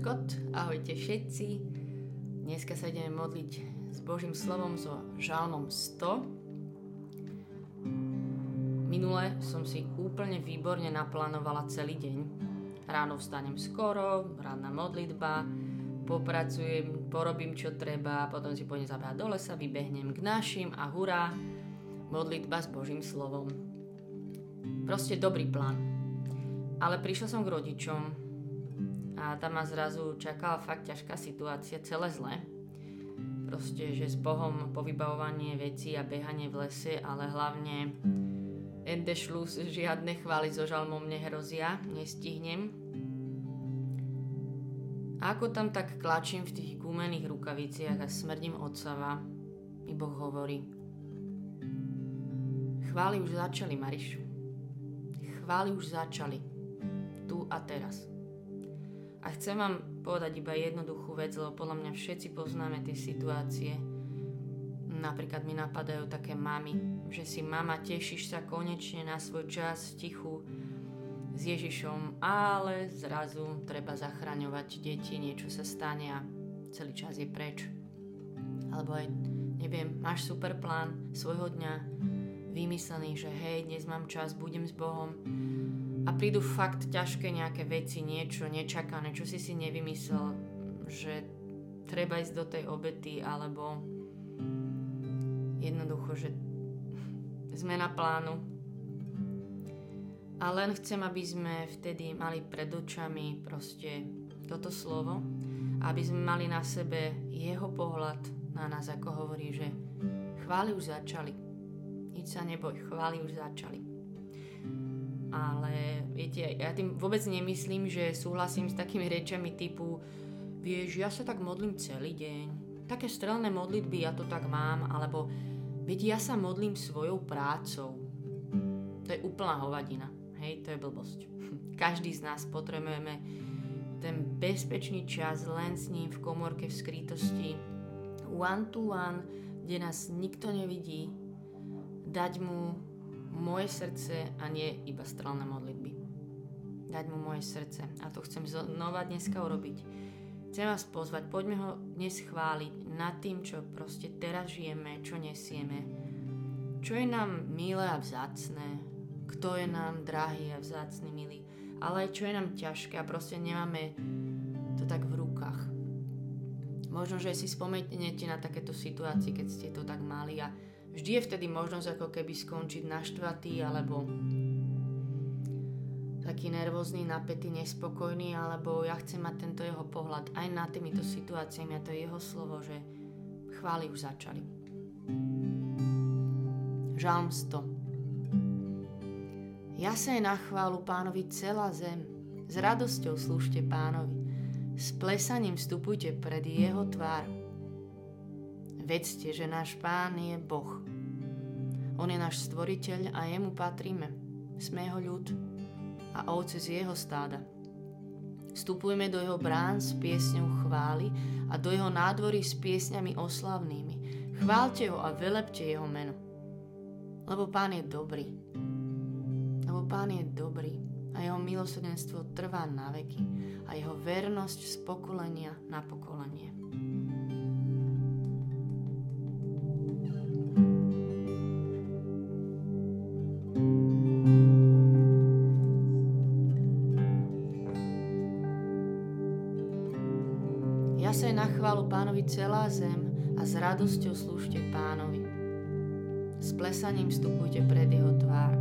Scott, ahojte všetci. Dneska sa ideme modliť s Božím slovom so žalmom 100. Minule som si úplne výborne naplánovala celý deň. Ráno vstanem skoro, ranná modlitba, popracujem, porobím čo treba, potom si pôjdem zabehať do lesa, vybehnem k našim a hurá, modlitba s Božím slovom. Proste dobrý plán. Ale prišla som k rodičom, a tam ma zrazu čakala fakt ťažká situácia, celé zle. Proste, že s Bohom povybavovanie veci a behanie v lese, ale hlavne Endešlus, žiadne chvály so žalmom nehrozia, nestihnem. A ako tam tak klačím v tých gumených rukaviciach a smrdím od sava, mi Boh hovorí. Chvály už začali, Marišu. Chvály už začali. Tu a teraz. A chcem vám povedať iba jednoduchú vec, lebo podľa mňa všetci poznáme tie situácie. Napríklad mi napadajú také mamy, že si mama tešíš sa konečne na svoj čas v tichu s Ježišom, ale zrazu treba zachraňovať deti, niečo sa stane a celý čas je preč. Alebo aj, neviem, máš super plán svojho dňa, vymyslený, že hej, dnes mám čas, budem s Bohom, a prídu fakt ťažké nejaké veci, niečo nečakané, čo si si nevymyslel, že treba ísť do tej obety, alebo jednoducho, že zmena plánu. A len chcem, aby sme vtedy mali pred očami proste toto slovo, aby sme mali na sebe jeho pohľad na nás, ako hovorí, že chvály už začali. Nič sa neboj, chvály už začali ale viete, ja tým vôbec nemyslím, že súhlasím s takými rečami typu vieš, ja sa tak modlím celý deň, také strelné modlitby, ja to tak mám, alebo viete, ja sa modlím svojou prácou. To je úplná hovadina, hej, to je blbosť. Každý z nás potrebujeme ten bezpečný čas len s ním v komorke v skrytosti, one to one, kde nás nikto nevidí, dať mu moje srdce a nie iba strelné modlitby. Dať mu moje srdce. A to chcem znova dneska urobiť. Chcem vás pozvať, poďme ho dnes chváliť nad tým, čo proste teraz žijeme, čo nesieme. Čo je nám milé a vzácné, kto je nám drahý a vzácný, milý, ale aj čo je nám ťažké a proste nemáme to tak v rukách. Možno, že si spomeniete na takéto situácie, keď ste to tak mali a Vždy je vtedy možnosť ako keby skončiť naštvatý alebo taký nervózny, napätý, nespokojný, alebo ja chcem mať tento jeho pohľad. Aj na týmito situáciami a to je jeho slovo, že chvály už začali. Žalm 100 Ja sa je na chválu pánovi celá zem, s radosťou slúžte pánovi, s plesaním vstupujte pred jeho tvár. Vedzte, že náš Pán je Boh. On je náš stvoriteľ a jemu patríme. Sme jeho ľud a ovce z jeho stáda. Vstupujeme do jeho brán s piesňou chvály a do jeho nádvory s piesňami oslavnými. Chválte ho a velepte jeho meno. Lebo Pán je dobrý. Lebo Pán je dobrý a jeho milosrdenstvo trvá na veky a jeho vernosť z pokolenia na pokolenie. Pánovi celá zem a s radosťou slúžte pánovi. S plesaním vstupujte pred jeho tvár.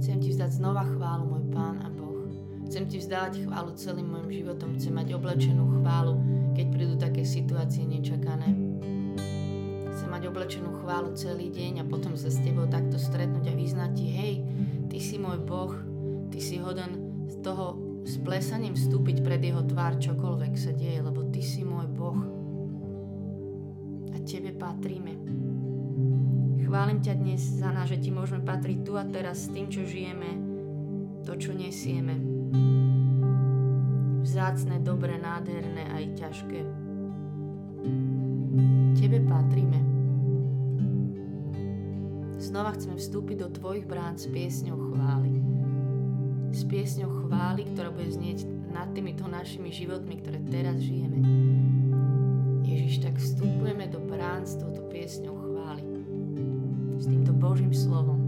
Chcem ti vzdať znova chválu, môj pán a Boh. Chcem ti vzdávať chválu celým môjim životom. Chcem mať oblečenú chválu, keď prídu také situácie nečakané. Chcem mať oblečenú chválu celý deň a potom sa s tebou takto stretnúť a vyznať ti, hej, Ty si môj Boh, Ty si hoden z toho s plesaním vstúpiť pred Jeho tvár, čokoľvek sa deje, lebo Ty si môj Boh. A Tebe patríme. Chválim ťa dnes za nás, že Ti môžeme patriť tu a teraz s tým, čo žijeme, to, čo nesieme. Vzácne, dobré, nádherné aj ťažké. Tebe patríme. znova chceme vstúpiť do Tvojich brán s piesňou chvály. S piesňou chvály, ktorá bude znieť nad týmito našimi životmi, ktoré teraz žijeme. Ježiš, tak vstupujeme do brán s touto piesňou chvály. S týmto Božím slovom.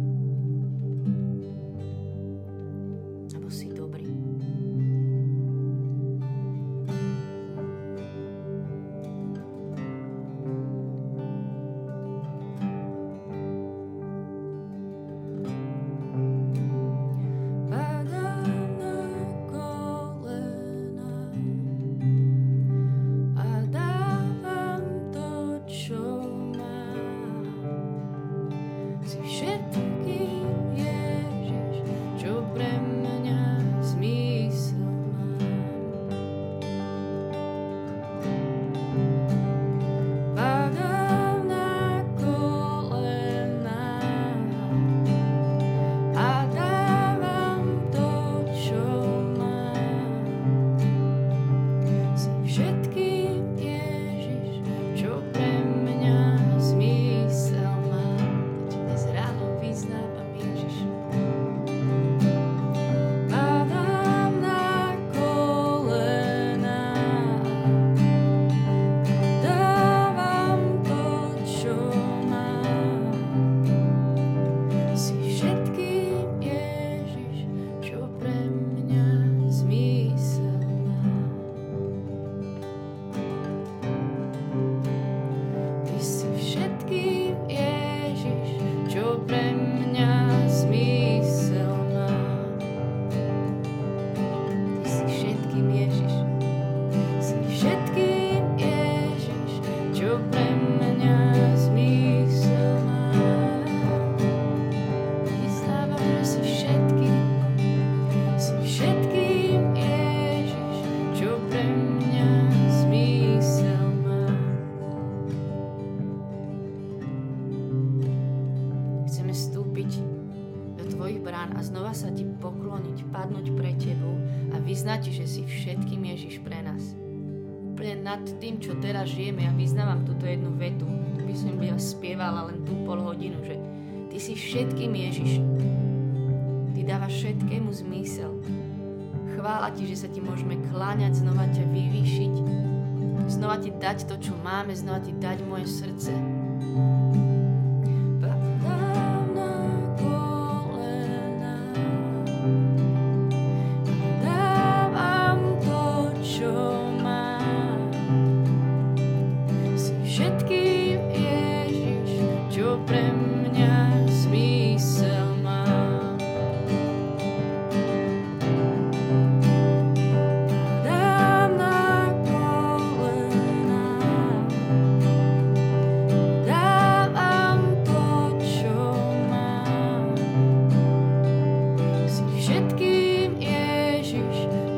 Teraz žijeme. Ja vyznávam túto jednu vetu. Tu by som by spievala len tú pol hodinu, že Ty si všetkým Ježiš. Ty dávaš všetkému zmysel. Chvála Ti, že sa Ti môžeme kláňať, znova ťa vyvýšiť, znova Ti dať to, čo máme, znova Ti dať moje srdce.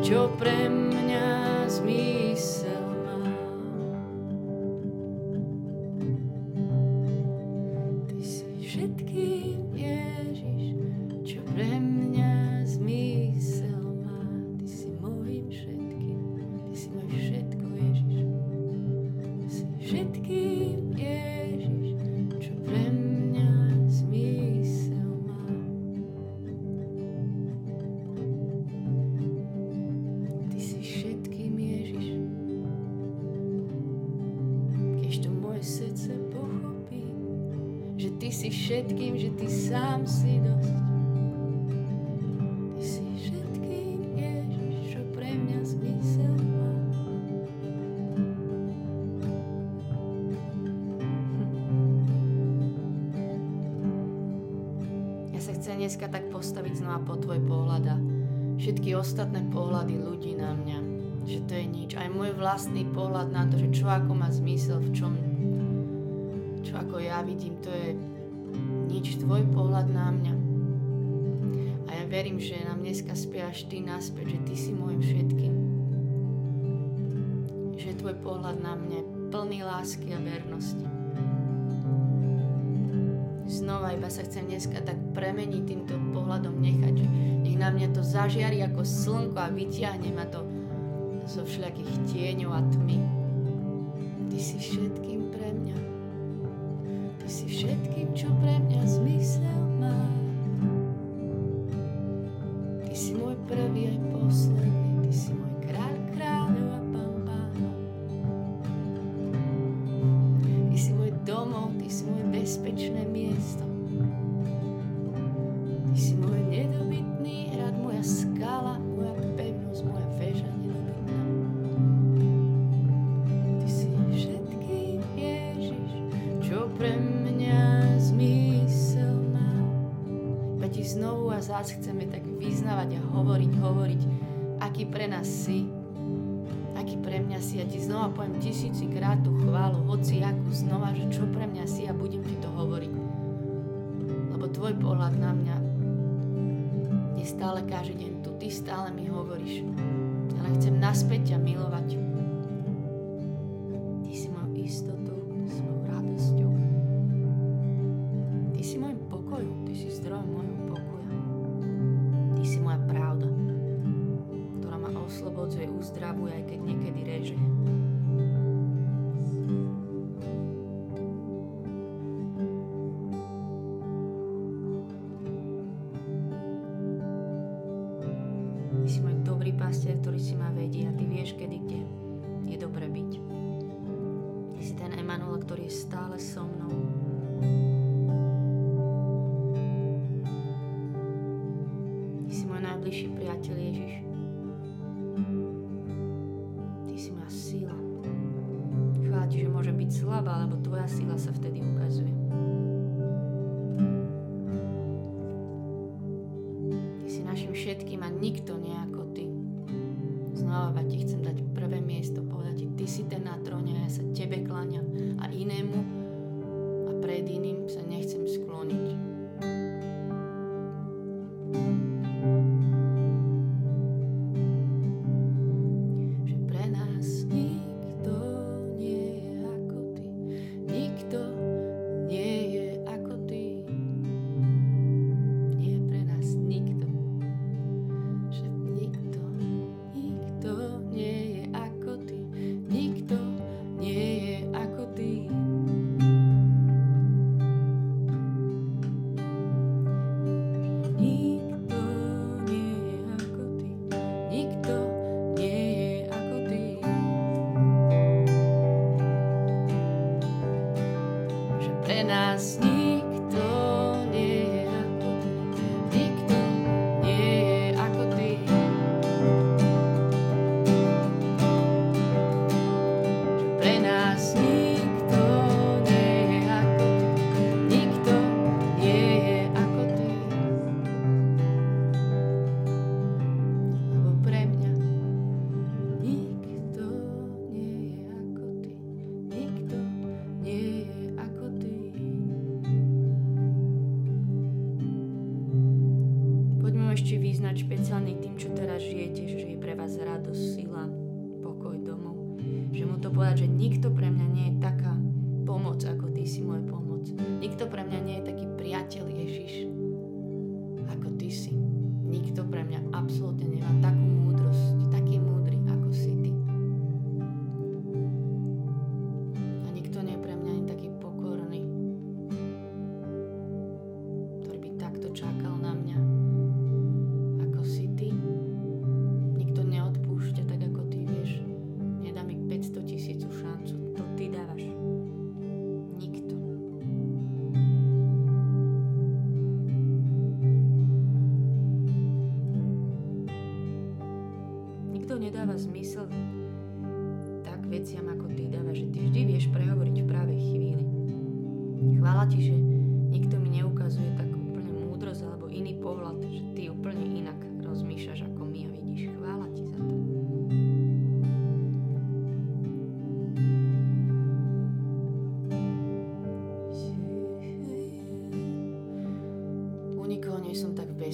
Všetkým, dneska tak postaviť znova po Tvoj pohľad a všetky ostatné pohľady ľudí na mňa, že to je nič. Aj môj vlastný pohľad na to, že čo ako má zmysel, v čom čo ako ja vidím, to je nič, tvoj pohľad na mňa. A ja verím, že nám dneska spievaš ty naspäť, že ty si môjim všetkým. Že tvoj pohľad na mňa je plný lásky a vernosti. Iba sa chcem dneska tak premeniť týmto pohľadom, nechať, nech na mňa to zažiari ako slnko a vyťahne ma to zo všelijakých tieňov a tmy. Ty si všetkým všetkým, čo pre mňa zmysel. pre mňa si. Ja ti znova poviem tisícikrát tú chválu, hoci akú znova, že čo pre mňa si a ja budem ti to hovoriť. Lebo tvoj pohľad na mňa je stále každý deň tu. Ty stále mi hovoríš. Ale chcem naspäť ťa milovať. que está, são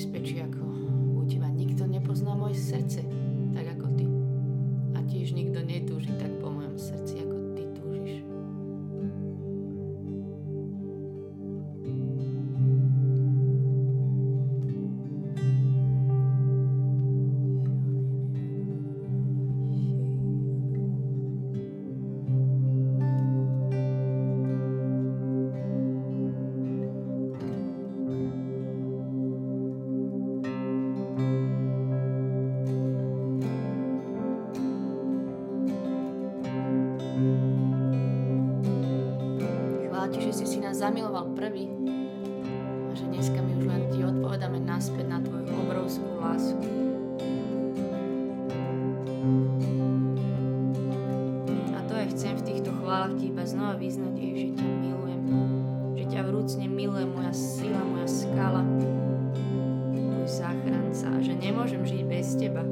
nebezpečí, ako u teba nikto nepozná moje srdce. ti, že si si nás zamiloval prvý a že dneska my už len ti odpovedáme naspäť na tvoju obrovskú lásku. A to ja chcem v týchto chválach ti iba znova vyznať, že ťa milujem. Že ťa vrúcne miluje moja sila, moja skala, môj záchranca a že nemôžem žiť bez teba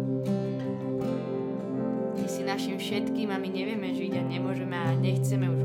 našim všetkým a my nevieme žiť a nemôžeme a nechceme už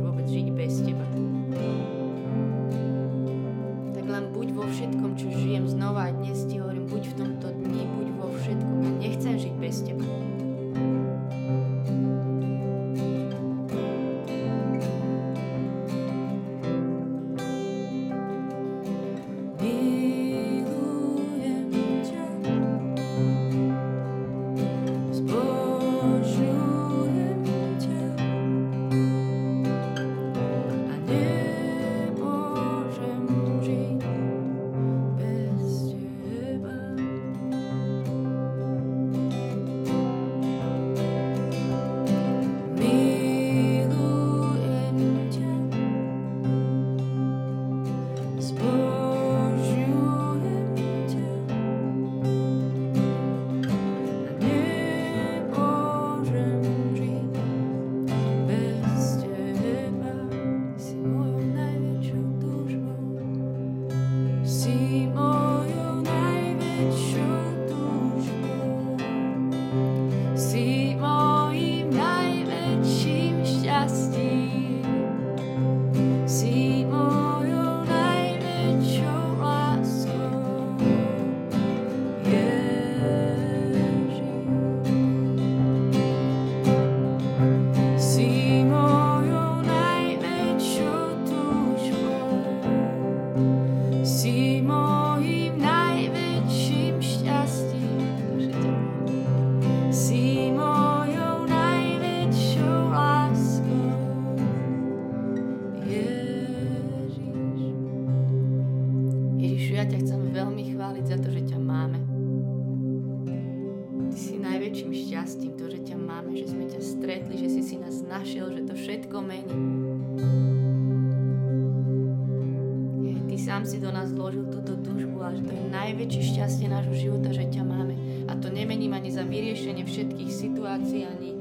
sám si do nás zložil túto túžbu a že to je najväčšie šťastie nášho života, že ťa máme. A to nemením ani za vyriešenie všetkých situácií, ani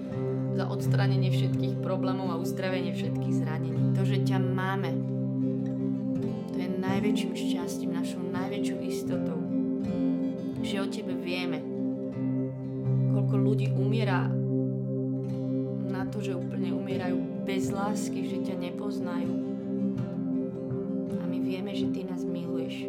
za odstranenie všetkých problémov a uzdravenie všetkých zranení. To, že ťa máme, to najväčším šťastím, našou najväčšou istotou. Že o tebe vieme. Koľko ľudí umiera na to, že úplne umierajú bez lásky, že ťa nepoznajú vieme, že Ty nás miluješ.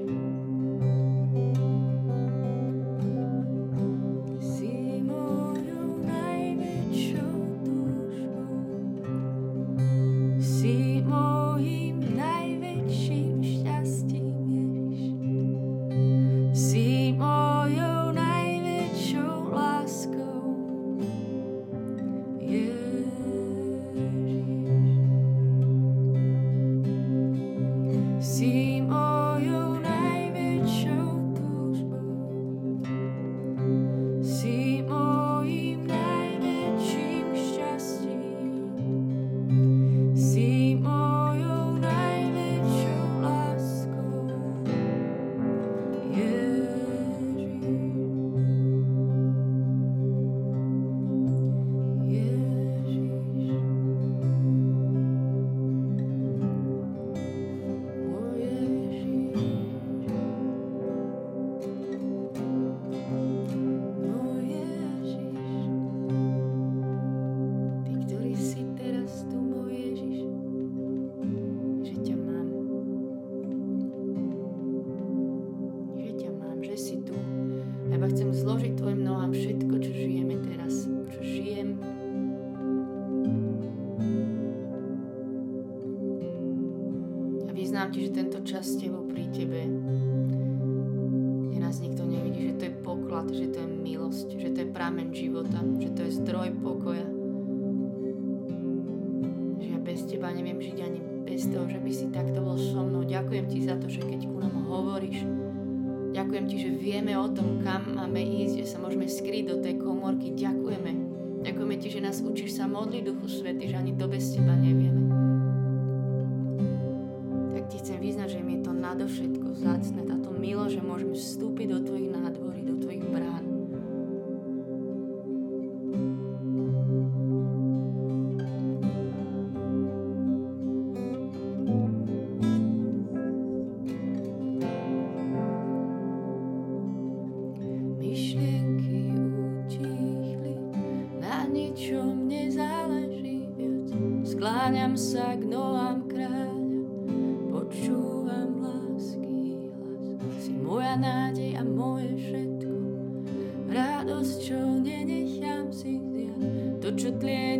chvál, že to je milosť, že to je pramen života, že to je zdroj pokoja. Že ja bez teba neviem žiť ani bez toho, že by si takto bol so mnou. Ďakujem ti za to, že keď ku nám hovoríš, Ďakujem ti, že vieme o tom, kam máme ísť, že sa môžeme skryť do tej komorky. Ďakujeme. Ďakujeme ti, že nás učíš sa modliť Duchu Svety, že ani to bez teba nevieme. Tak ti chcem vyznať, že mi je to nadovšetko zácne, táto milo, že môžeme vstúpiť do tvojich Kláňam sa k nohám kráľa, počúvam lásky hlas. Si moja nádej a moje všetko, radosť, čo nenechám si zjať. To, čo tlie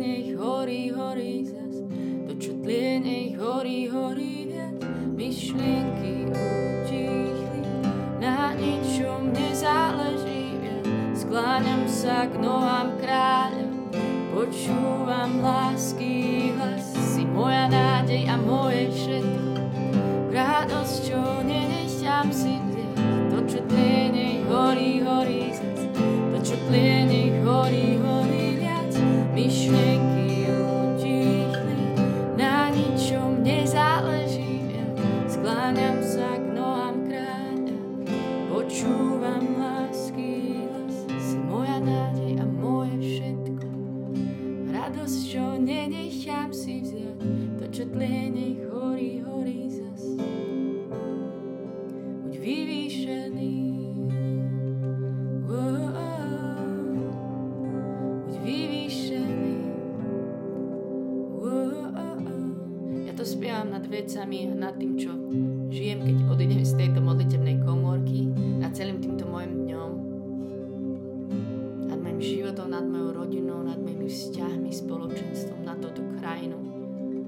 spoločenstvom, na touto krajinu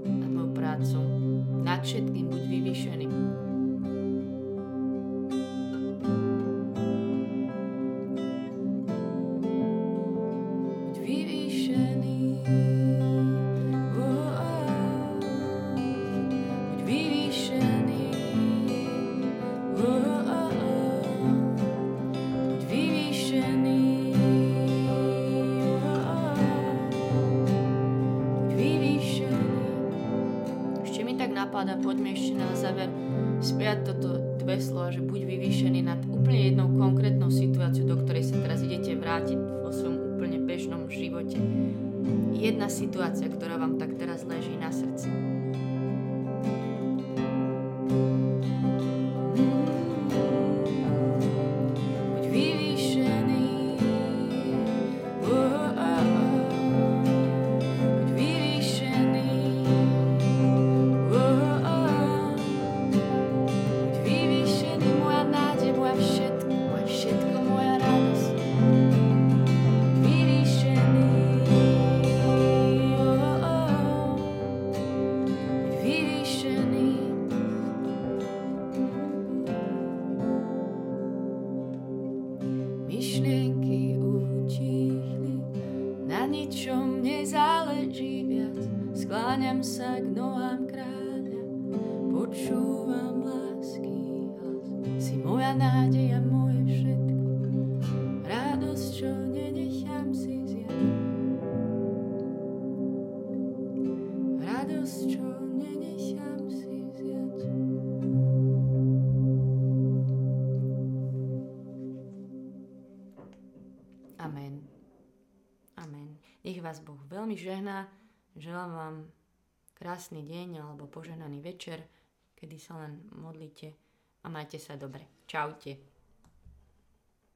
nad mojou prácu Nad všetkým buď vyvýšený. konkrétnou situáciu, do ktorej sa teraz idete vrátiť vo svojom úplne bežnom živote. Jedna situácia, ktorá vám tak teraz leží na srdci. myšlienky utichli, na ničom nezáleží viac. Skláňam sa k nohám kráľa, počúvam lásku. žena. Želám vám krásny deň alebo poženaný večer, kedy sa len modlite a majte sa dobre. Čaute.